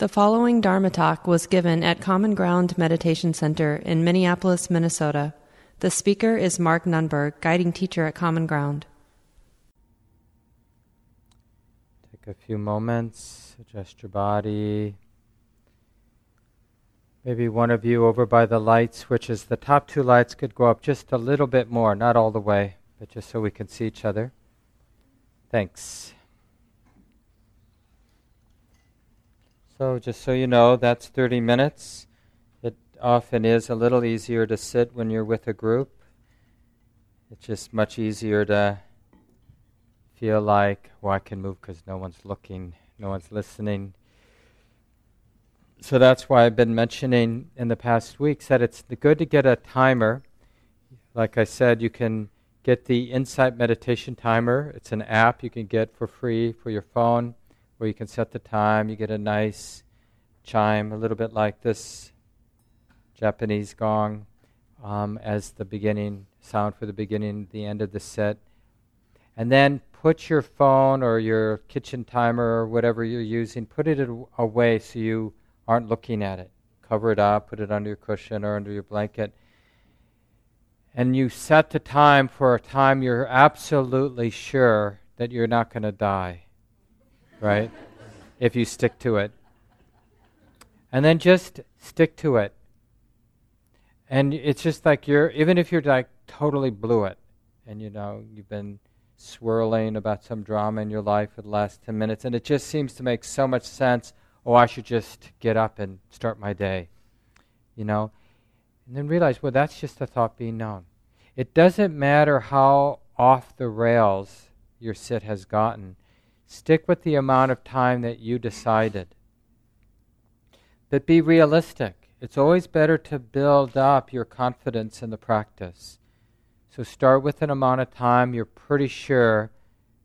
The following Dharma talk was given at Common Ground Meditation Center in Minneapolis, Minnesota. The speaker is Mark Nunberg, guiding teacher at Common Ground. Take a few moments, adjust your body. Maybe one of you over by the light switches, the top two lights could go up just a little bit more, not all the way, but just so we can see each other. Thanks. So, just so you know, that's 30 minutes. It often is a little easier to sit when you're with a group. It's just much easier to feel like, well, I can move because no one's looking, no one's listening. So that's why I've been mentioning in the past weeks that it's good to get a timer. Like I said, you can get the Insight Meditation Timer. It's an app you can get for free for your phone where you can set the time. You get a nice chime, a little bit like this Japanese gong, um, as the beginning sound for the beginning, the end of the set. And then put your phone or your kitchen timer or whatever you're using, put it away so you aren't looking at it. Cover it up, put it under your cushion or under your blanket. And you set the time for a time you're absolutely sure that you're not going to die right? if you stick to it. And then just stick to it. And it's just like you're, even if you're like totally blew it, and you know, you've been swirling about some drama in your life for the last 10 minutes, and it just seems to make so much sense. Oh, I should just get up and start my day. You know? And then realize, well, that's just a thought being known. It doesn't matter how off the rails your sit has gotten. Stick with the amount of time that you decided. But be realistic. It's always better to build up your confidence in the practice. So start with an amount of time you're pretty sure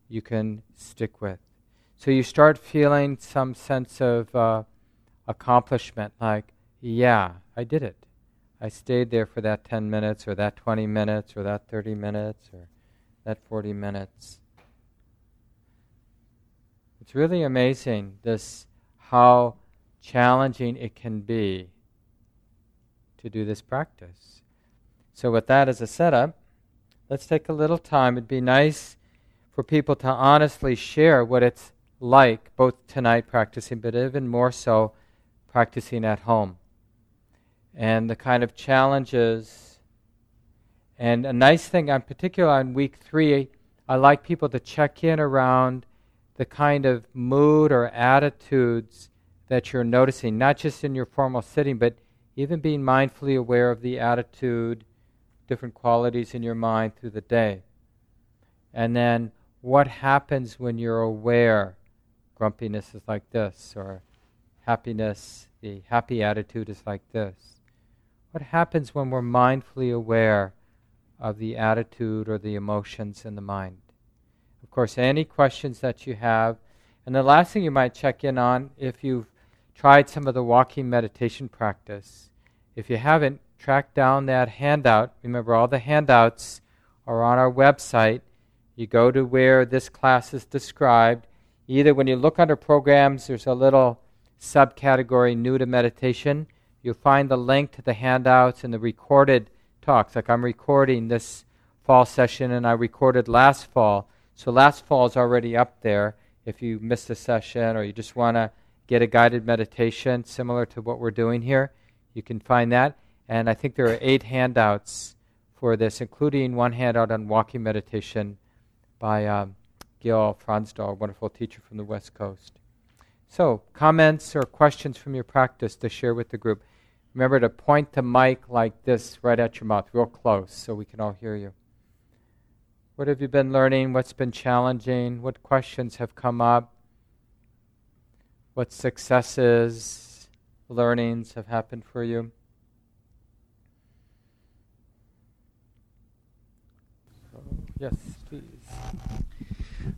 you can stick with. So you start feeling some sense of uh, accomplishment, like, yeah, I did it. I stayed there for that 10 minutes, or that 20 minutes, or that 30 minutes, or that 40 minutes. It's really amazing this how challenging it can be to do this practice. So with that as a setup, let's take a little time. It'd be nice for people to honestly share what it's like both tonight practicing but even more so practicing at home. And the kind of challenges and a nice thing in particular on week 3 I like people to check in around the kind of mood or attitudes that you're noticing, not just in your formal sitting, but even being mindfully aware of the attitude, different qualities in your mind through the day. And then what happens when you're aware? Grumpiness is like this, or happiness, the happy attitude is like this. What happens when we're mindfully aware of the attitude or the emotions in the mind? Course, any questions that you have. And the last thing you might check in on if you've tried some of the walking meditation practice. If you haven't, track down that handout. Remember, all the handouts are on our website. You go to where this class is described. Either when you look under programs, there's a little subcategory new to meditation. You'll find the link to the handouts and the recorded talks. Like I'm recording this fall session and I recorded last fall. So last fall is already up there. If you missed a session or you just want to get a guided meditation similar to what we're doing here, you can find that. And I think there are eight handouts for this, including one handout on walking meditation by um, Gil Fronsdal, a wonderful teacher from the West Coast. So, comments or questions from your practice to share with the group. Remember to point the mic like this right at your mouth, real close, so we can all hear you. What have you been learning? What's been challenging? What questions have come up? What successes, learnings have happened for you? So, yes, please.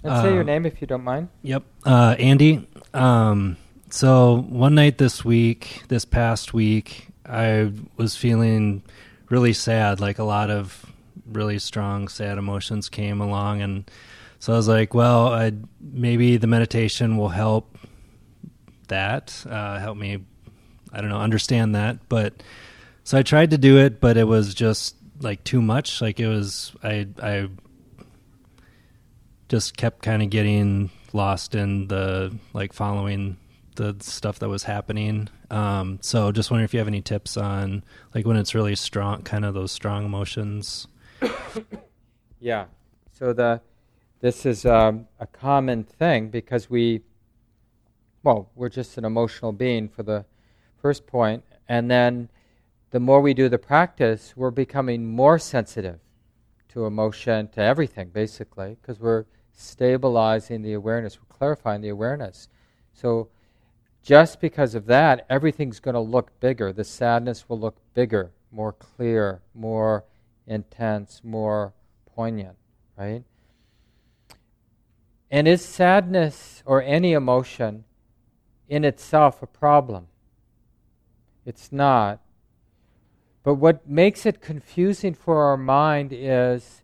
And uh, say your uh, name if you don't mind. Yep. Uh, Andy. Um, so, one night this week, this past week, I was feeling really sad, like a lot of really strong sad emotions came along and so I was like, well, I'd, maybe the meditation will help that, uh, help me, I don't know, understand that. But so I tried to do it, but it was just like too much. Like it was, I, I just kept kind of getting lost in the like following the stuff that was happening. Um, so just wondering if you have any tips on like when it's really strong, kind of those strong emotions. yeah. So the this is um, a common thing because we, well, we're just an emotional being for the first point, and then the more we do the practice, we're becoming more sensitive to emotion, to everything, basically, because we're stabilizing the awareness, we're clarifying the awareness. So just because of that, everything's going to look bigger. The sadness will look bigger, more clear, more intense, more poignant, right? And is sadness or any emotion in itself a problem? It's not. But what makes it confusing for our mind is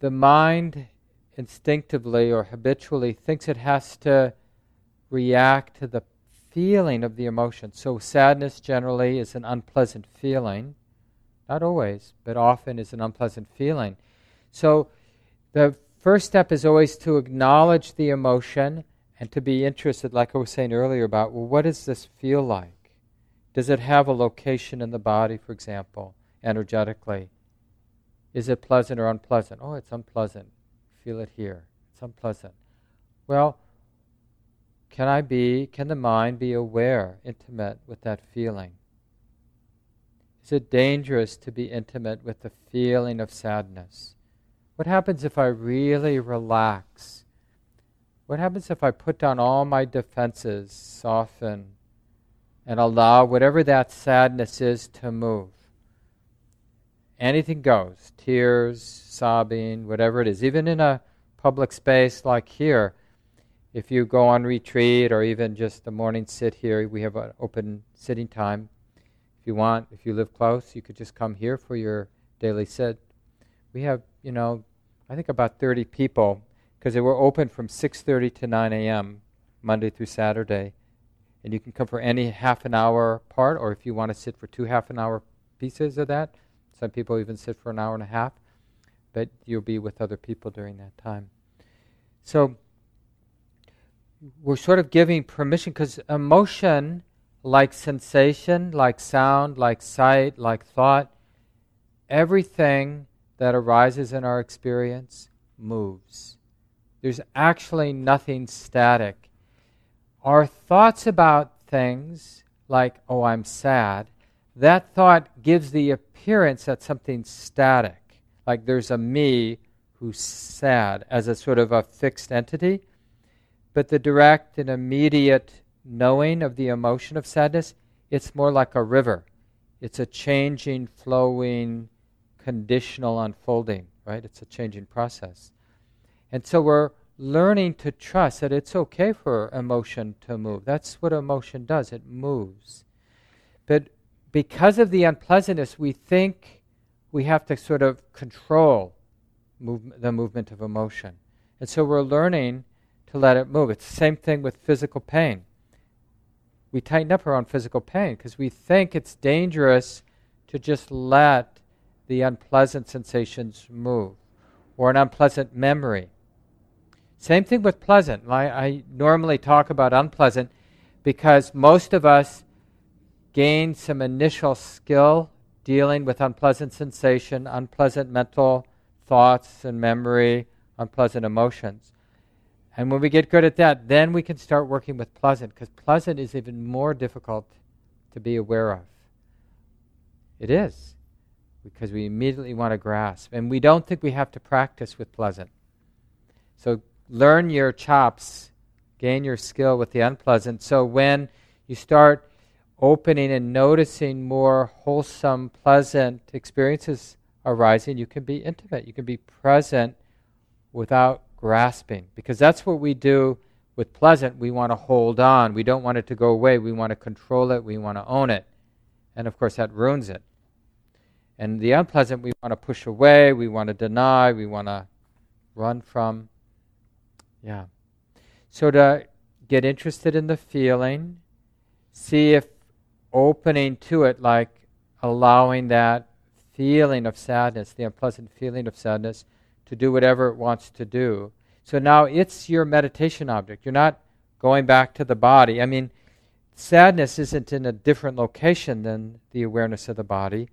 the mind instinctively or habitually thinks it has to react to the feeling of the emotion. So, sadness generally is an unpleasant feeling. Not always, but often is an unpleasant feeling. So, the first step is always to acknowledge the emotion and to be interested, like I was saying earlier, about well, what does this feel like? Does it have a location in the body, for example, energetically? Is it pleasant or unpleasant? Oh, it's unpleasant. Feel it here. It's unpleasant. Well, can I be, can the mind be aware, intimate with that feeling? Is it dangerous to be intimate with the feeling of sadness? What happens if I really relax? What happens if I put down all my defenses, soften, and allow whatever that sadness is to move? Anything goes tears, sobbing, whatever it is. Even in a public space like here, if you go on retreat or even just a morning sit here, we have an open sitting time. If you want, if you live close, you could just come here for your daily sit. We have you know, I think about 30 people because they were open from 6:30 to 9 a.m. Monday through Saturday, and you can come for any half an hour part, or if you want to sit for two half an hour pieces of that. Some people even sit for an hour and a half, but you'll be with other people during that time. So we're sort of giving permission because emotion, like sensation, like sound, like sight, like thought, everything that arises in our experience moves. There's actually nothing static. Our thoughts about things, like, oh, I'm sad, that thought gives the appearance that something's static, like there's a me who's sad as a sort of a fixed entity. But the direct and immediate knowing of the emotion of sadness, it's more like a river. It's a changing, flowing, conditional unfolding, right? It's a changing process. And so we're learning to trust that it's okay for emotion to move. That's what emotion does, it moves. But because of the unpleasantness, we think we have to sort of control move, the movement of emotion. And so we're learning to let it move. It's the same thing with physical pain. We tighten up around physical pain because we think it's dangerous to just let the unpleasant sensations move, or an unpleasant memory. Same thing with pleasant. I, I normally talk about unpleasant because most of us gain some initial skill dealing with unpleasant sensation, unpleasant mental thoughts and memory, unpleasant emotions. And when we get good at that, then we can start working with pleasant, because pleasant is even more difficult to be aware of. It is because we immediately want to grasp. And we don't think we have to practice with pleasant. So learn your chops, gain your skill with the unpleasant. So when you start opening and noticing more wholesome, pleasant experiences arising, you can be intimate. You can be present without grasping. Because that's what we do with pleasant. We want to hold on. We don't want it to go away. We want to control it. We want to own it. And of course, that ruins it. And the unpleasant we want to push away, we want to deny, we want to run from. Yeah. So to get interested in the feeling see if opening to it, like allowing that feeling of sadness, the unpleasant feeling of sadness, to do whatever it wants to do. So now it's your meditation object. You're not going back to the body. I mean, sadness isn't in a different location than the awareness of the body,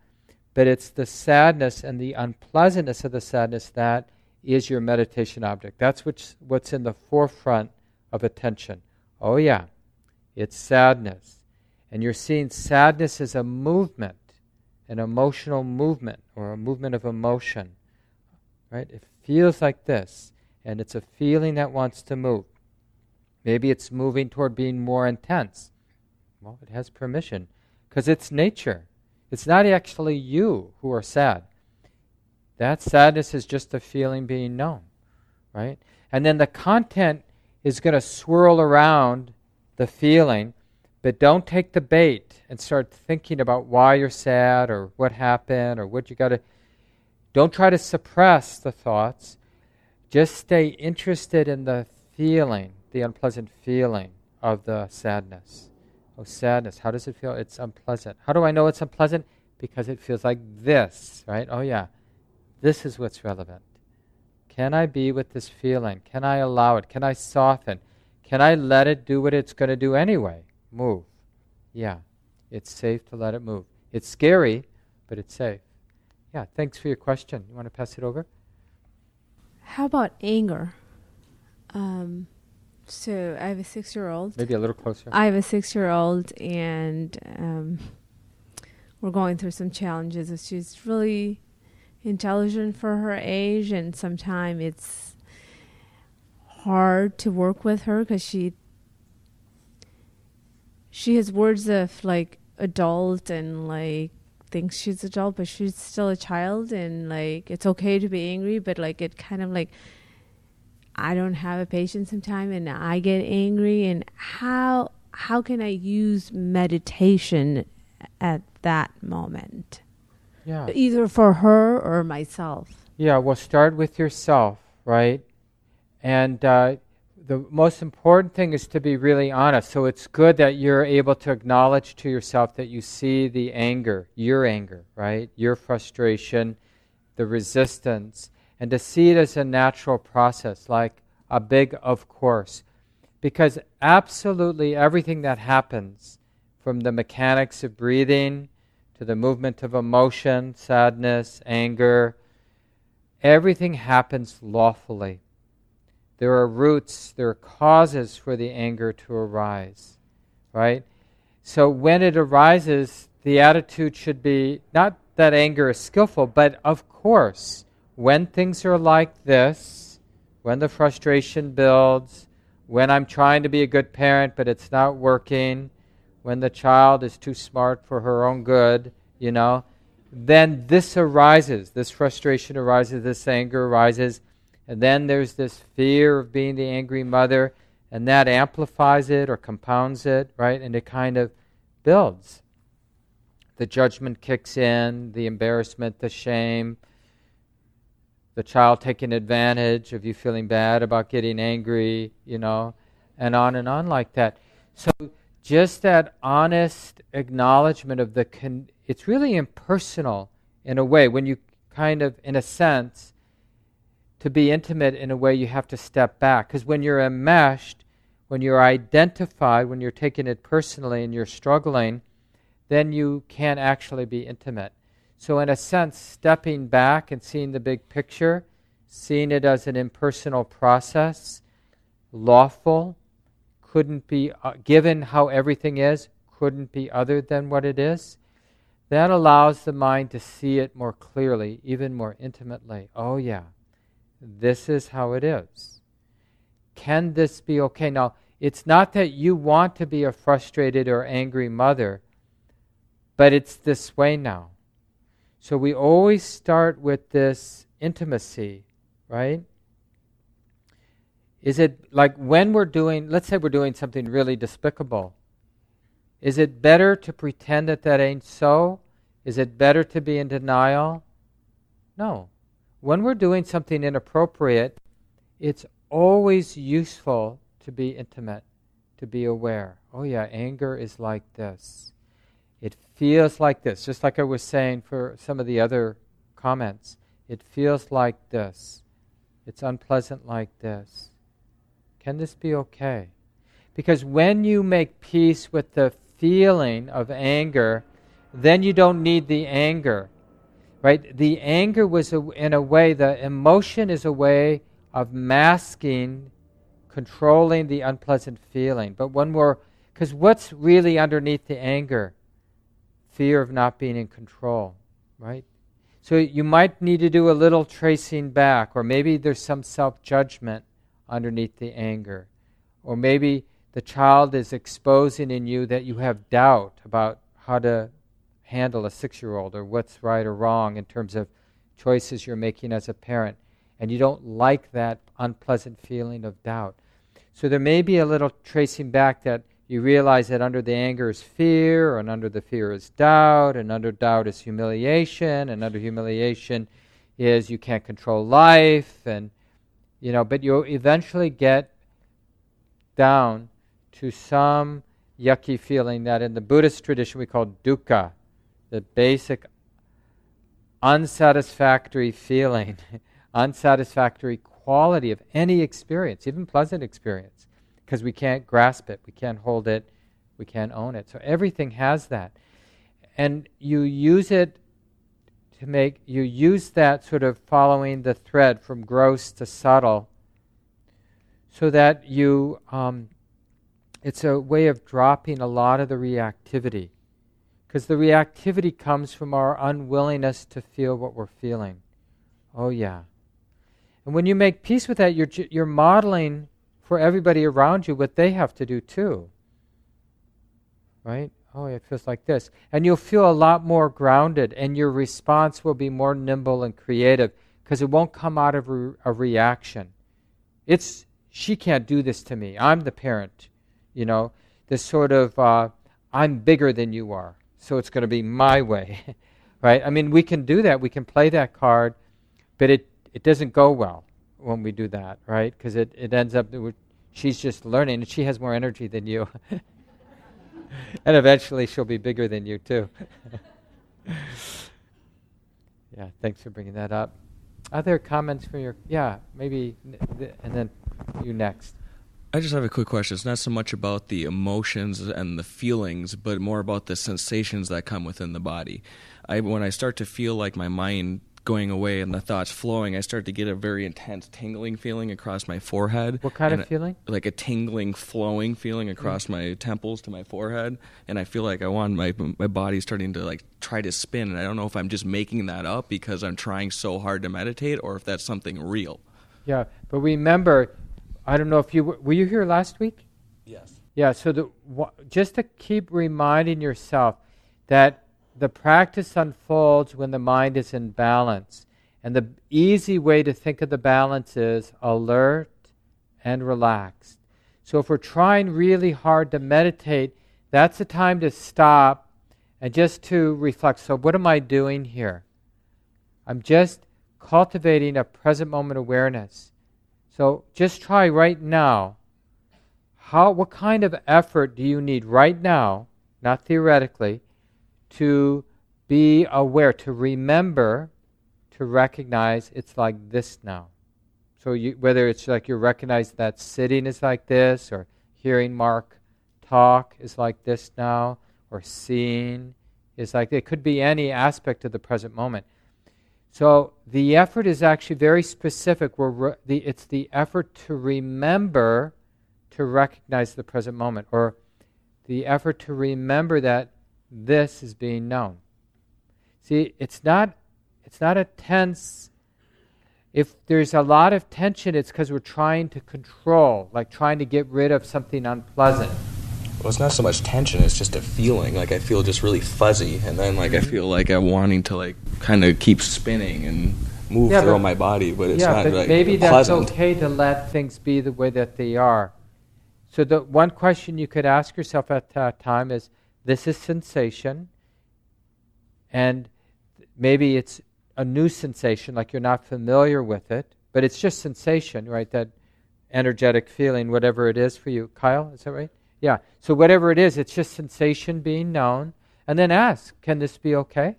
but it's the sadness and the unpleasantness of the sadness that is your meditation object. That's which, what's in the forefront of attention. Oh, yeah, it's sadness. And you're seeing sadness as a movement, an emotional movement, or a movement of emotion. Right? It feels like this, and it's a feeling that wants to move. Maybe it's moving toward being more intense. Well, it has permission because it's nature. It's not actually you who are sad. That sadness is just a feeling being known, right? And then the content is going to swirl around the feeling, but don't take the bait and start thinking about why you're sad or what happened or what you got to. Don't try to suppress the thoughts. Just stay interested in the feeling, the unpleasant feeling of the sadness. Oh, sadness. How does it feel? It's unpleasant. How do I know it's unpleasant? Because it feels like this, right? Oh, yeah. This is what's relevant. Can I be with this feeling? Can I allow it? Can I soften? Can I let it do what it's going to do anyway? Move. Yeah. It's safe to let it move. It's scary, but it's safe. Yeah, thanks for your question. You want to pass it over? How about anger? Um, so I have a six year old. Maybe a little closer. I have a six year old, and um, we're going through some challenges. She's really intelligent for her age, and sometimes it's hard to work with her because she she has words of like adult and like thinks she's adult, but she's still a child, and like it's okay to be angry, but like it kind of like I don't have a patience sometimes and I get angry and how how can I use meditation at that moment? Yeah. Either for her or myself. Yeah, well, start with yourself, right? And uh, the most important thing is to be really honest. So it's good that you're able to acknowledge to yourself that you see the anger, your anger, right? Your frustration, the resistance, and to see it as a natural process, like a big of course. Because absolutely everything that happens, from the mechanics of breathing to the movement of emotion, sadness, anger, everything happens lawfully. There are roots, there are causes for the anger to arise, right? So when it arises, the attitude should be not that anger is skillful, but of course, when things are like this, when the frustration builds, when I'm trying to be a good parent but it's not working, when the child is too smart for her own good, you know, then this arises. This frustration arises, this anger arises, and then there's this fear of being the angry mother, and that amplifies it or compounds it, right? And it kind of builds. The judgment kicks in, the embarrassment, the shame the child taking advantage of you feeling bad about getting angry, you know, and on and on like that. So just that honest acknowledgement of the con- it's really impersonal in a way when you kind of in a sense to be intimate in a way you have to step back. Because when you're enmeshed when you're identified when you're taking it personally and you're struggling then you can't actually be intimate. So, in a sense, stepping back and seeing the big picture, seeing it as an impersonal process, lawful, couldn't be, uh, given how everything is, couldn't be other than what it is, that allows the mind to see it more clearly, even more intimately. Oh, yeah, this is how it is. Can this be okay? Now, it's not that you want to be a frustrated or angry mother, but it's this way now. So we always start with this intimacy, right? Is it like when we're doing, let's say we're doing something really despicable, is it better to pretend that that ain't so? Is it better to be in denial? No. When we're doing something inappropriate, it's always useful to be intimate, to be aware. Oh, yeah, anger is like this. It feels like this, just like I was saying for some of the other comments. It feels like this. It's unpleasant like this. Can this be okay? Because when you make peace with the feeling of anger, then you don't need the anger. Right? The anger was, a, in a way, the emotion is a way of masking, controlling the unpleasant feeling. But when we're, because what's really underneath the anger? Fear of not being in control, right? So you might need to do a little tracing back, or maybe there's some self judgment underneath the anger. Or maybe the child is exposing in you that you have doubt about how to handle a six year old or what's right or wrong in terms of choices you're making as a parent. And you don't like that unpleasant feeling of doubt. So there may be a little tracing back that you realize that under the anger is fear, and under the fear is doubt, and under doubt is humiliation, and under humiliation is you can't control life, and you know, but you'll eventually get down to some yucky feeling that in the Buddhist tradition we call dukkha, the basic unsatisfactory feeling, unsatisfactory quality of any experience, even pleasant experience, because we can't grasp it, we can't hold it, we can't own it. So everything has that. And you use it to make, you use that sort of following the thread from gross to subtle so that you, um, it's a way of dropping a lot of the reactivity. Because the reactivity comes from our unwillingness to feel what we're feeling. Oh, yeah. And when you make peace with that, you're, you're modeling for everybody around you what they have to do too. Right? oh, it feels like this. And you'll feel a lot more grounded, and your response will be more nimble and creative because it won't come out of re- a reaction. It's, she can't do this to me. I'm the parent. You know, this sort of, uh, I'm bigger than you are, so it's going to be my way. right? I mean, we can do that. We can play that card, but it, it doesn't go well when we do that, right? Because it, it ends up, she's just learning, and she has more energy than you. and eventually she'll be bigger than you, too. yeah, thanks for bringing that up. Other comments for your. Yeah, maybe. And then you next. I just have a quick question. It's not so much about the emotions and the feelings, but more about the sensations that come within the body. I, when I start to feel like my mind going away and the thoughts flowing, I start to get a very intense tingling feeling across my forehead. What kind of feeling? Like a tingling, flowing feeling across mm my temples to my forehead, and I feel like I want my my body starting to like try to spin, and I don't know if I'm just making that up because I'm trying so hard to meditate, or if that's something real. Yeah, but remember, I don't know if you were were you here last week. Yes. Yeah. So the just to keep reminding yourself that the practice unfolds when the mind is in balance. And the easy way to think of the balance is alert and relaxed. So if we're trying really hard to meditate, that's the time to stop and just to reflect. So, what am I doing here? I'm just cultivating a present moment awareness. So, just try right now. How, what kind of effort do you need right now, not theoretically, to be aware, to remember, to recognize it's like this now. So you, whether it's like you recognize that sitting is like this, or hearing Mark talk is like this now, or seeing is like it could be any aspect of the present moment. So the effort is actually very specific. Where the, it's the effort to remember to recognize the present moment, or the effort to remember that this is being known. See, it's not it's not a tense if there's a lot of tension it's because we're trying to control, like trying to get rid of something unpleasant. Well, it's not so much tension; it's just a feeling. Like I feel just really fuzzy, and then like I mm-hmm. feel like I'm wanting to like kind of keep spinning and move yeah, through but, my body, but it's yeah, not but like maybe pleasant. that's okay to let things be the way that they are. So the one question you could ask yourself at that time is: this is sensation. And maybe it's a new sensation, like you're not familiar with it, but it's just sensation, right? That energetic feeling, whatever it is for you. Kyle, is that right? Yeah. So whatever it is, it's just sensation being known. And then ask, can this be okay?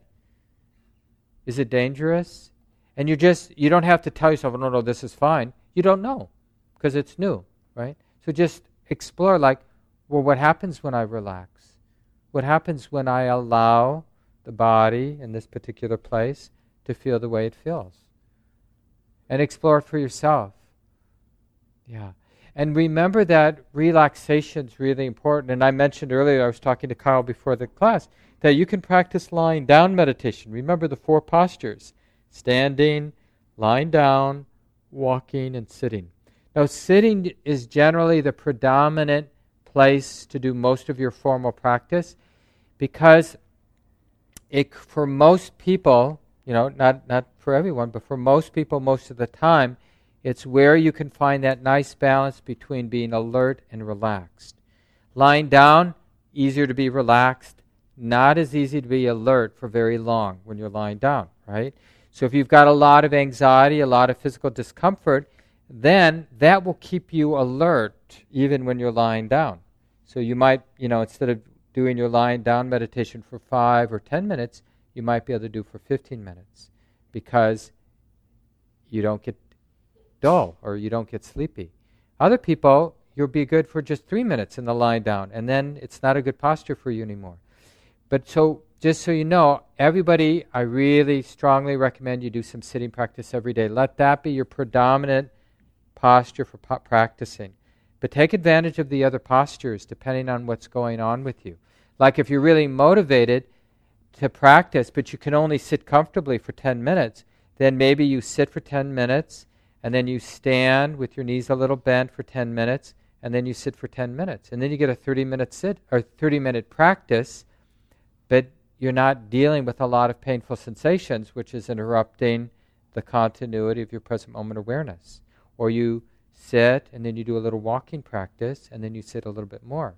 Is it dangerous? And you just you don't have to tell yourself, no, no, this is fine. You don't know because it's new, right? So just explore like, well, what happens when I relax? What happens when I allow the body in this particular place to feel the way it feels? And explore it for yourself. Yeah. And remember that relaxation is really important. And I mentioned earlier, I was talking to Kyle before the class, that you can practice lying down meditation. Remember the four postures standing, lying down, walking, and sitting. Now, sitting is generally the predominant place to do most of your formal practice because it, for most people, you know, not, not for everyone, but for most people, most of the time, it's where you can find that nice balance between being alert and relaxed. Lying down, easier to be relaxed, not as easy to be alert for very long when you're lying down, right? So if you've got a lot of anxiety, a lot of physical discomfort, then that will keep you alert even when you're lying down. So you might, you know, instead of doing your lying down meditation for five or ten minutes, you might be able to do for 15 minutes because you don't get dull or you don't get sleepy. Other people, you'll be good for just three minutes in the lying down, and then it's not a good posture for you anymore. But so, just so you know, everybody, I really strongly recommend you do some sitting practice every day. Let that be your predominant posture for po- practicing. But take advantage of the other postures depending on what's going on with you. Like if you're really motivated to practice, but you can only sit comfortably for 10 minutes, then maybe you sit for 10 minutes and then you stand with your knees a little bent for 10 minutes, and then you sit for 10 minutes. And then you get a 30 minute sit or 30 minute practice, but you're not dealing with a lot of painful sensations, which is interrupting the continuity of your present moment awareness. Or you sit and then you do a little walking practice, and then you sit a little bit more,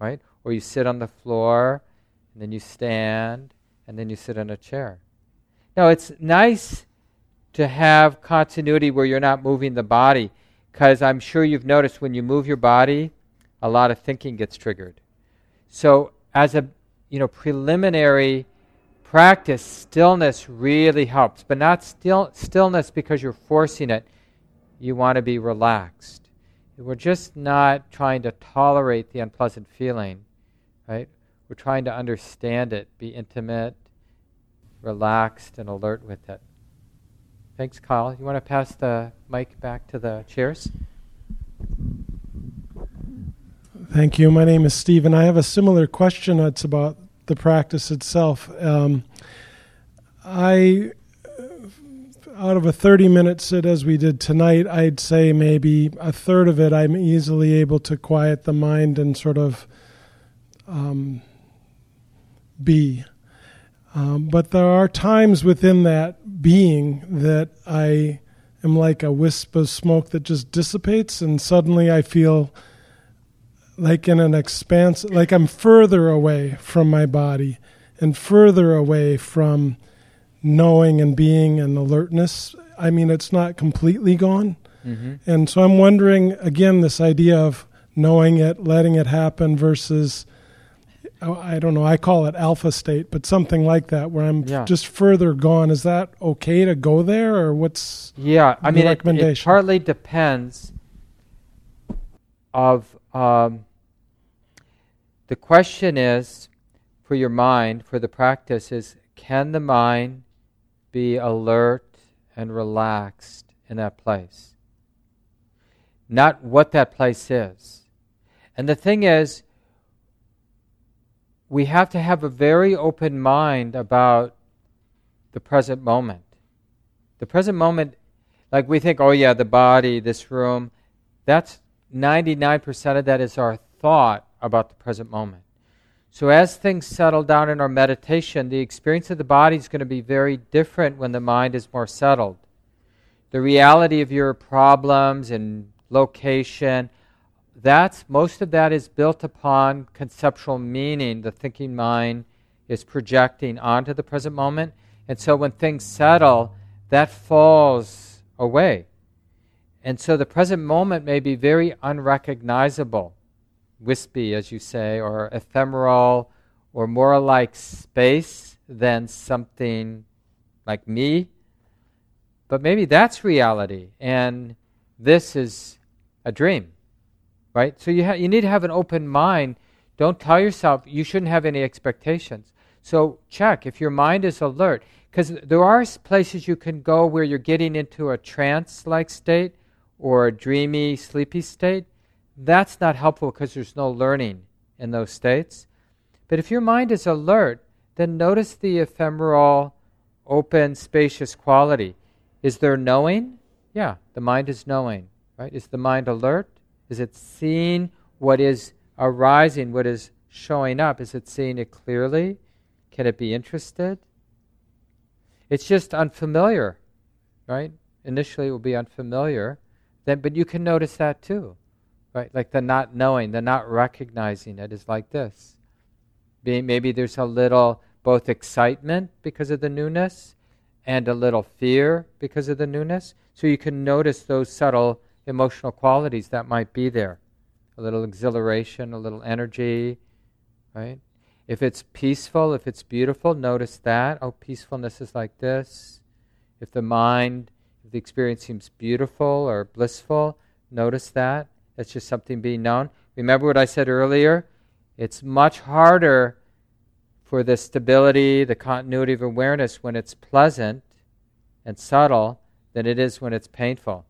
right? Or you sit on the floor, and then you stand, and then you sit on a chair. Now, it's nice to have continuity where you're not moving the body. Because I'm sure you've noticed when you move your body, a lot of thinking gets triggered. So, as a you know preliminary practice, stillness really helps, but not still stillness because you're forcing it. You want to be relaxed. We're just not trying to tolerate the unpleasant feeling, right? We're trying to understand it, be intimate, relaxed, and alert with it. Thanks, Kyle. You want to pass the mic back to the chairs? Thank you. My name is Stephen. I have a similar question. It's about the practice itself. Um, I, out of a 30 minute sit as we did tonight, I'd say maybe a third of it I'm easily able to quiet the mind and sort of um, be. Um, but there are times within that being that I am like a wisp of smoke that just dissipates, and suddenly I feel like in an expanse, like I'm further away from my body and further away from knowing and being and alertness. I mean, it's not completely gone. Mm-hmm. And so I'm wondering again, this idea of knowing it, letting it happen versus I don't know, I call it alpha state, but something like that where I'm yeah. just further gone. Is that okay to go there or what's Yeah, I mean, it, it, partly depends of um, the question is for your mind, for the practice is can the mind be alert and relaxed in that place? Not what that place is. And the thing is, we have to have a very open mind about the present moment. The present moment, like we think, oh yeah, the body, this room, that's 99% of that is our thought about the present moment. So as things settle down in our meditation, the experience of the body is going to be very different when the mind is more settled. The reality of your problems and location, that's most of that is built upon conceptual meaning. The thinking mind is projecting onto the present moment. And so when things settle that falls away. And so the present moment may be very unrecognizable. Wispy, as you say, or ephemeral, or more like space than something like me. But maybe that's reality, and this is a dream, right? So you, ha- you need to have an open mind. Don't tell yourself you shouldn't have any expectations. So check if your mind is alert, because there are places you can go where you're getting into a trance like state or a dreamy, sleepy state. That's not helpful because there's no learning in those states. But if your mind is alert, then notice the ephemeral, open, spacious quality. Is there knowing? Yeah, the mind is knowing, right? Is the mind alert? Is it seeing what is arising, what is showing up? Is it seeing it clearly? Can it be interested? It's just unfamiliar, right? Initially, it will be unfamiliar, then, but you can notice that too, right? Like the not knowing, the not recognizing it is like this. Maybe there's a little both excitement because of the newness and a little fear because of the newness. So you can notice those subtle emotional qualities that might be there a little exhilaration, a little energy, right? If it's peaceful, if it's beautiful, notice that. Oh, peacefulness is like this. If the mind, if the experience seems beautiful or blissful, notice that. That's just something being known. Remember what I said earlier? It's much harder for the stability, the continuity of awareness when it's pleasant and subtle than it is when it's painful.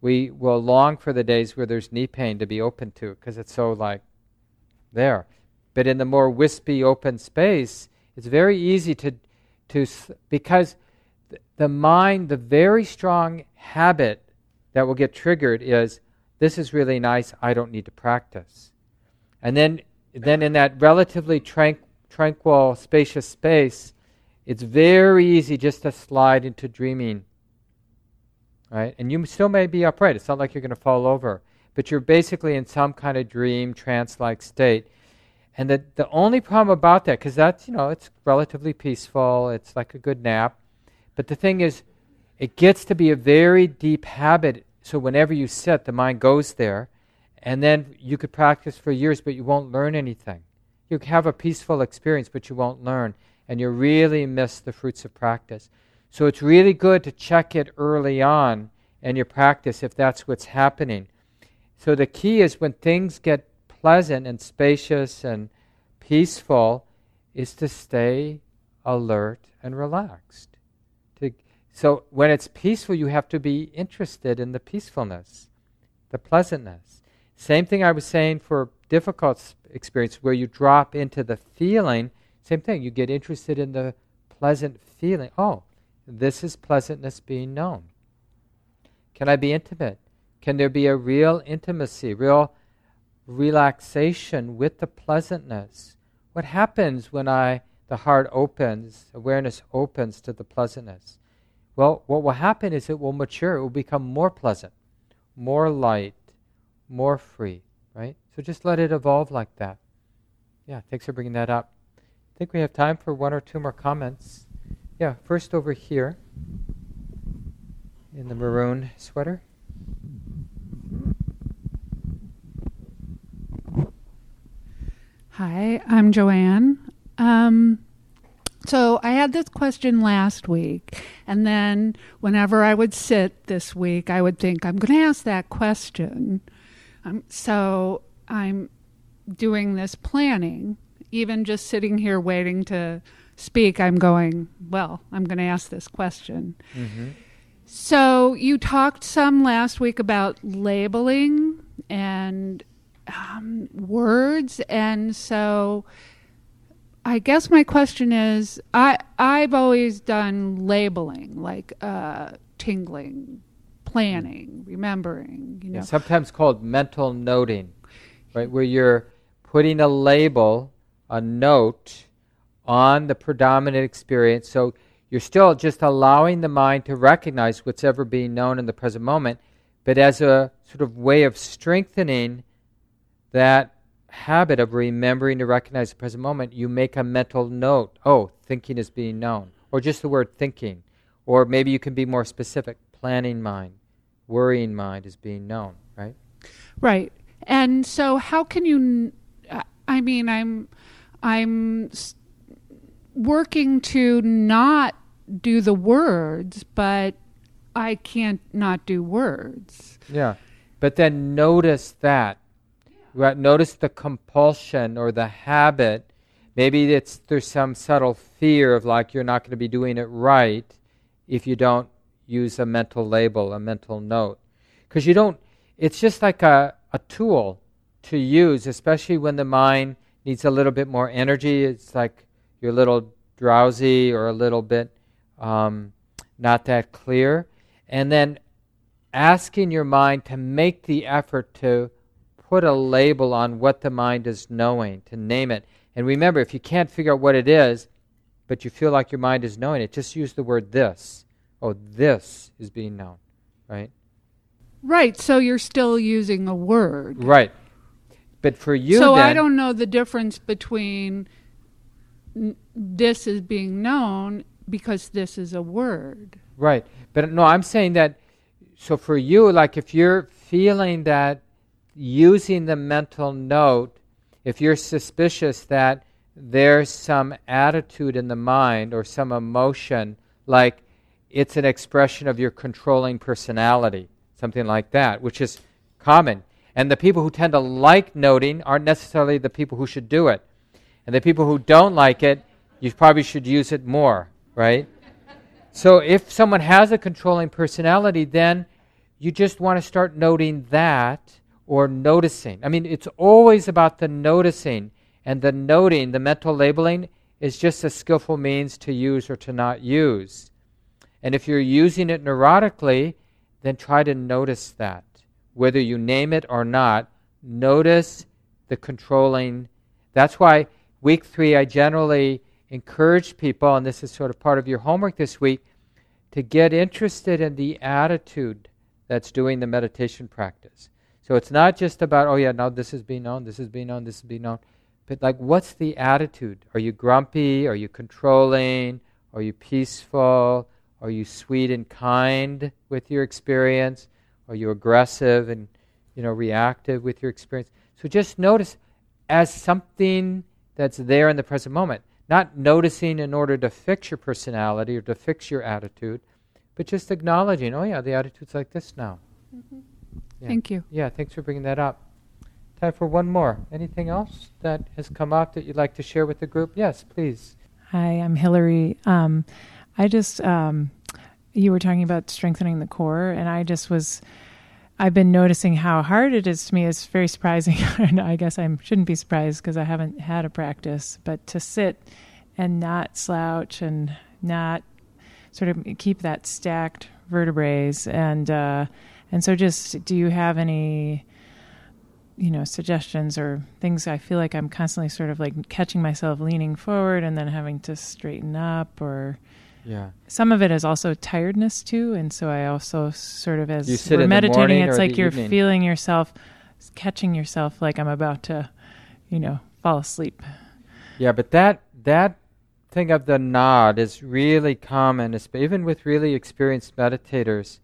We will long for the days where there's knee pain to be open to because it's so like there. But in the more wispy open space, it's very easy to, to because the mind, the very strong habit that will get triggered is this is really nice, I don't need to practice. And then, then in that relatively tranquil, tranquil, spacious space, it's very easy just to slide into dreaming. Right? And you still may be upright. It's not like you're going to fall over. But you're basically in some kind of dream, trance like state. And the, the only problem about that, because that's, you know, it's relatively peaceful, it's like a good nap. But the thing is, it gets to be a very deep habit. So whenever you sit, the mind goes there. And then you could practice for years, but you won't learn anything. You have a peaceful experience, but you won't learn. And you really miss the fruits of practice. So it's really good to check it early on in your practice if that's what's happening. So the key is when things get pleasant and spacious and peaceful is to stay alert and relaxed. To, so when it's peaceful, you have to be interested in the peacefulness, the pleasantness. Same thing I was saying for difficult experience where you drop into the feeling. Same thing, you get interested in the pleasant feeling. Oh, this is pleasantness being known. Can I be intimate? Can there be a real intimacy, real relaxation with the pleasantness. What happens when I the heart opens, awareness opens to the pleasantness? Well, what will happen is it will mature, it will become more pleasant, more light, more free, right? So just let it evolve like that. Yeah, thanks for bringing that up. I think we have time for one or two more comments. Yeah, first over here in the maroon sweater. Hi, I'm Joanne. Um, so I had this question last week, and then whenever I would sit this week, I would think, I'm going to ask that question. Um, so I'm doing this planning, even just sitting here waiting to speak, I'm going, well, I'm going to ask this question. Mm-hmm. So you talked some last week about labeling and um, words, and so I guess my question is, I I've always done labeling, like uh, tingling, planning, remembering. You know, sometimes called mental noting, right, where you're putting a label, a note on the predominant experience. So you're still just allowing the mind to recognize what's ever being known in the present moment, but as a sort of way of strengthening that habit of remembering to recognize the present moment, you make a mental note. Oh, thinking is being known. Or just the word thinking. Or maybe you can be more specific planning mind, worrying mind is being known, right? Right. And so, how can you? I mean, I'm I'm working to not do the words, but I can't not do words. Yeah. But then notice that. Notice the compulsion or the habit. Maybe it's there's some subtle fear of like you're not going to be doing it right if you don't use a mental label, a mental note. Because you don't, it's just like a, a tool to use, especially when the mind needs a little bit more energy. It's like you're a little drowsy or a little bit um, not that clear. And then asking your mind to make the effort to put a label on what the mind is knowing, to name it. And remember, if you can't figure out what it is, but you feel like your mind is knowing it, just use the word this. Oh, this is being known, right? Right, so you're still using a word. Right. But for you, so then, I don't know the difference between this is being known because this is a word. Right. But no, I'm saying that so for you, like if you're feeling that using the mental note, if you're suspicious that there's some attitude in the mind or some emotion, like it's an expression of your controlling personality, something like that, which is common. And the people who tend to like noting aren't necessarily the people who should do it. And the people who don't like it, you probably should use it more, right? So if someone has a controlling personality, then you just want to start noting that or noticing. I mean, it's always about the noticing, and the noting, the mental labeling, is just a skillful means to use or to not use. And if you're using it neurotically, then try to notice that. Whether you name it or not, notice the controlling. That's why week three, I generally encourage people, and this is sort of part of your homework this week, to get interested in the attitude that's doing the meditation practice. So it's not just about, oh yeah, now this is being known, this is being known, this is being known. But like, what's the attitude? Are you grumpy? Are you controlling? Are you peaceful? Are you sweet and kind with your experience? Are you aggressive and you know reactive with your experience? So just notice as something that's there in the present moment. Not noticing in order to fix your personality or to fix your attitude, but just acknowledging, oh, yeah, the attitude's like this now. Mm-hmm. Yeah. Thank you. Yeah, thanks for bringing that up. Time for one more. Anything else that has come up that you'd like to share with the group? Yes, please. Hi, I'm Hillary. Um, I just, um, you were talking about strengthening the core, and I just was I've been noticing how hard it is to me. It's very surprising. and I guess I shouldn't be surprised because I haven't had a practice, but to sit and not slouch and not sort of keep that stacked vertebrae and uh, and so just do you have any you know suggestions or things I feel like I'm constantly sort of like catching myself leaning forward and then having to straighten up or yeah. Some of it is also tiredness too, and so I also sort of as we're meditating, it's like you're evening? feeling yourself, catching yourself like I'm about to, you know, fall asleep. Yeah, but that that thing of the nod is really common, even with really experienced meditators,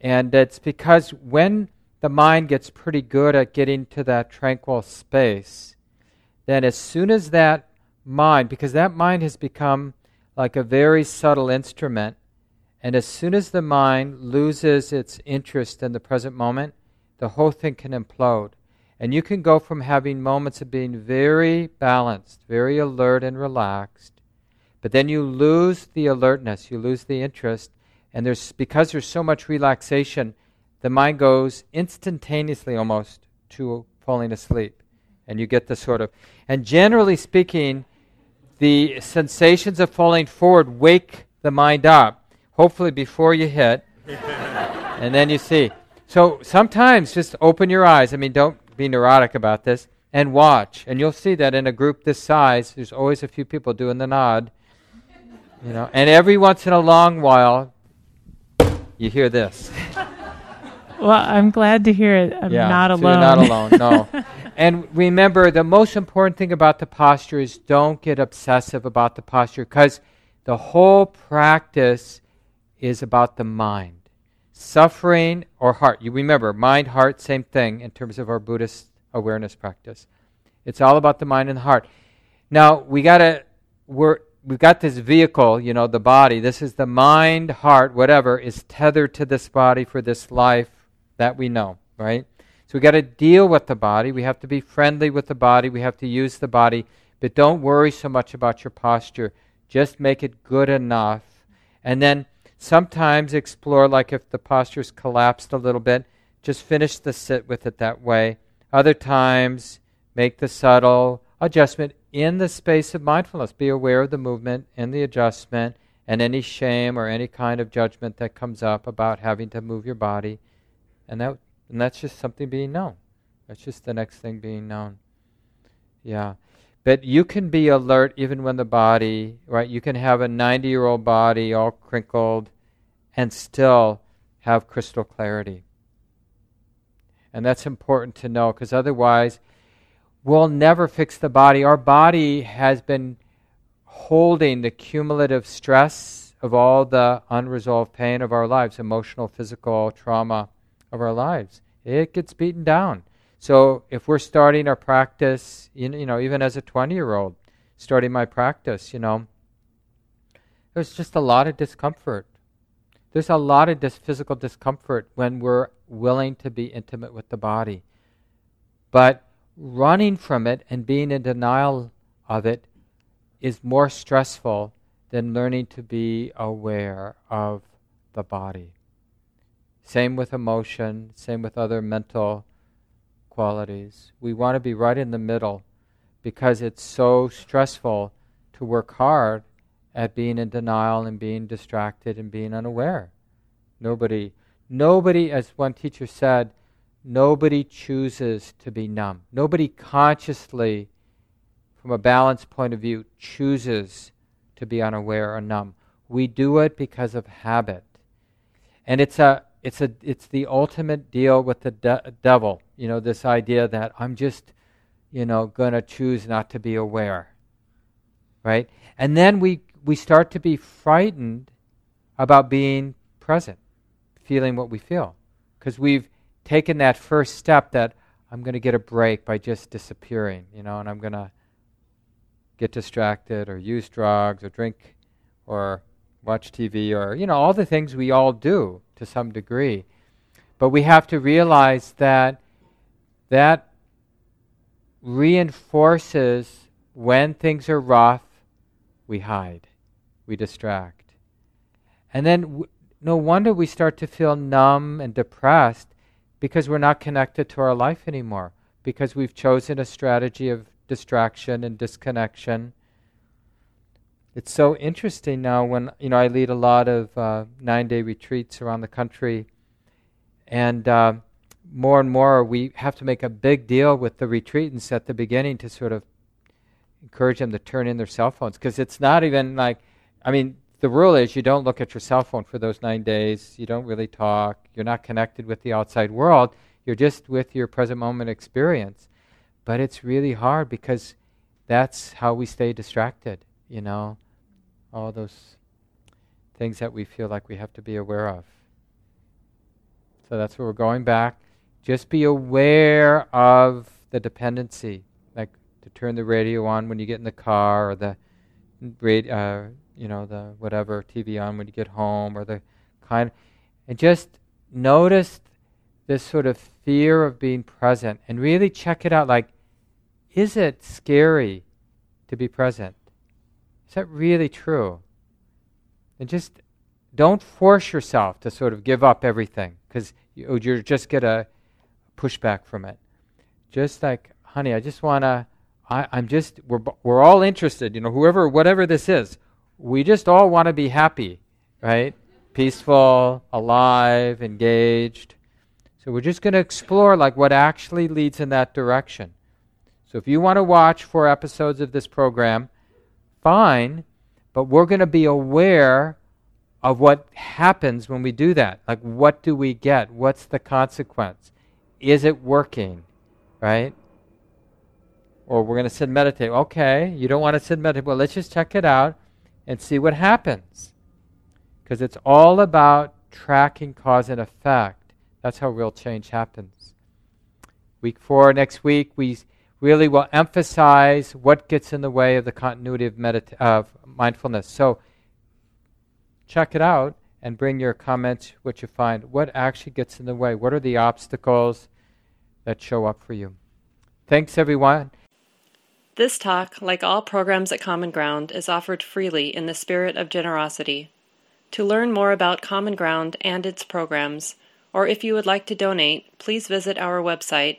and it's because when the mind gets pretty good at getting to that tranquil space, then as soon as that mind, because that mind has become like a very subtle instrument. And as soon as the mind loses its interest in the present moment, the whole thing can implode. And you can go from having moments of being very balanced, very alert and relaxed, but then you lose the alertness, you lose the interest, and there's because there's so much relaxation, the mind goes instantaneously almost to falling asleep. And you get the sort of and generally speaking, the sensations of falling forward wake the mind up, hopefully before you hit, and then you see. So sometimes just open your eyes. I mean, don't be neurotic about this, and watch. And you'll see that in a group this size, there's always a few people doing the nod. You know, and every once in a long while, you hear this. Well, I'm glad to hear it. I'm yeah, not so alone. you're not alone. No. and remember, the most important thing about the posture is don't get obsessive about the posture because the whole practice is about the mind. suffering or heart. You remember, mind, heart, same thing in terms of our Buddhist awareness practice. It's all about the mind and the heart. Now we gotta we're we've got this vehicle, you know, the body. This is the mind, heart, whatever is tethered to this body for this life that we know, right? So we've got to deal with the body. We have to be friendly with the body. We have to use the body, but don't worry so much about your posture. Just make it good enough. And then sometimes explore like if the posture's collapsed a little bit, just finish the sit with it that way. Other times make the subtle adjustment in the space of mindfulness. Be aware of the movement and the adjustment and any shame or any kind of judgment that comes up about having to move your body. And that and that's just something being known. That's just the next thing being known. Yeah. But you can be alert even when the body, right? You can have a 90 year old body all crinkled and still have crystal clarity. And that's important to know because otherwise, we'll never fix the body. Our body has been holding the cumulative stress of all the unresolved pain of our lives, emotional, physical trauma of our lives. It gets beaten down. So if we're starting our practice, you know, even as a 20 year old, starting my practice, you know, there's just a lot of discomfort. There's a lot of dis- physical discomfort when we're willing to be intimate with the body. But running from it and being in denial of it is more stressful than learning to be aware of the body. Same with emotion, same with other mental qualities. We want to be right in the middle because it's so stressful to work hard at being in denial and being distracted and being unaware. Nobody, nobody, as one teacher said, nobody chooses to be numb. Nobody consciously, from a balanced point of view, chooses to be unaware or numb. We do it because of habit. And it's a it's a it's the ultimate deal with the de- devil. You know, this idea that I'm just, you know, going to choose not to be aware. Right? And then we we start to be frightened about being present, feeling what we feel. Because we've taken that first step that I'm going to get a break by just disappearing, you know, and I'm going to get distracted or use drugs or drink or watch TV or, you know, all the things we all do to some degree. But we have to realize that that reinforces when things are rough, we hide we distract. And then w- no wonder we start to feel numb and depressed because we're not connected to our life anymore, because we've chosen a strategy of distraction and disconnection. It's so interesting now when you know I lead a lot of uh, nine-day retreats around the country, and uh, more and more we have to make a big deal with the retreatants at the beginning to sort of encourage them to turn in their cell phones because it's not even like I mean, the rule is you don't look at your cell phone for those nine days. You don't really talk. You're not connected with the outside world. You're just with your present moment experience. But it's really hard because that's how we stay distracted, you know, all those things that we feel like we have to be aware of. So that's where we're going back. Just be aware of the dependency, like to turn the radio on when you get in the car or the uh, you know, the whatever TV on when you get home or the kind, and just notice this sort of fear of being present and really check it out. Like, is it scary to be present? Is that really true? And just don't force yourself to sort of give up everything because you, oh, you just get a pushback from it. Just like, honey, I just want to, I'm just, we're, we're all interested, you know, whoever, whatever this is, we just all want to be happy, right? Peaceful, alive, engaged. So we're just going to explore like what actually leads in that direction. So if you want to watch four episodes of this program, fine, but we're going to be aware of what happens when we do that. Like what do we get? What's the consequence? Is it working? Right? Or we're going to sit and meditate. Okay, you don't want to sit and meditate. Well, let's just check it out and see what happens. Because it's all about tracking cause and effect. That's how real change happens. Week four, next week, we really will emphasize what gets in the way of the continuity of, medita- of mindfulness. So check it out and bring your comments, what you find. What actually gets in the way? What are the obstacles that show up for you? Thanks, everyone. This talk, like all programs at Common Ground, is offered freely in the spirit of generosity. To learn more about Common Ground and its programs, or if you would like to donate, please visit our website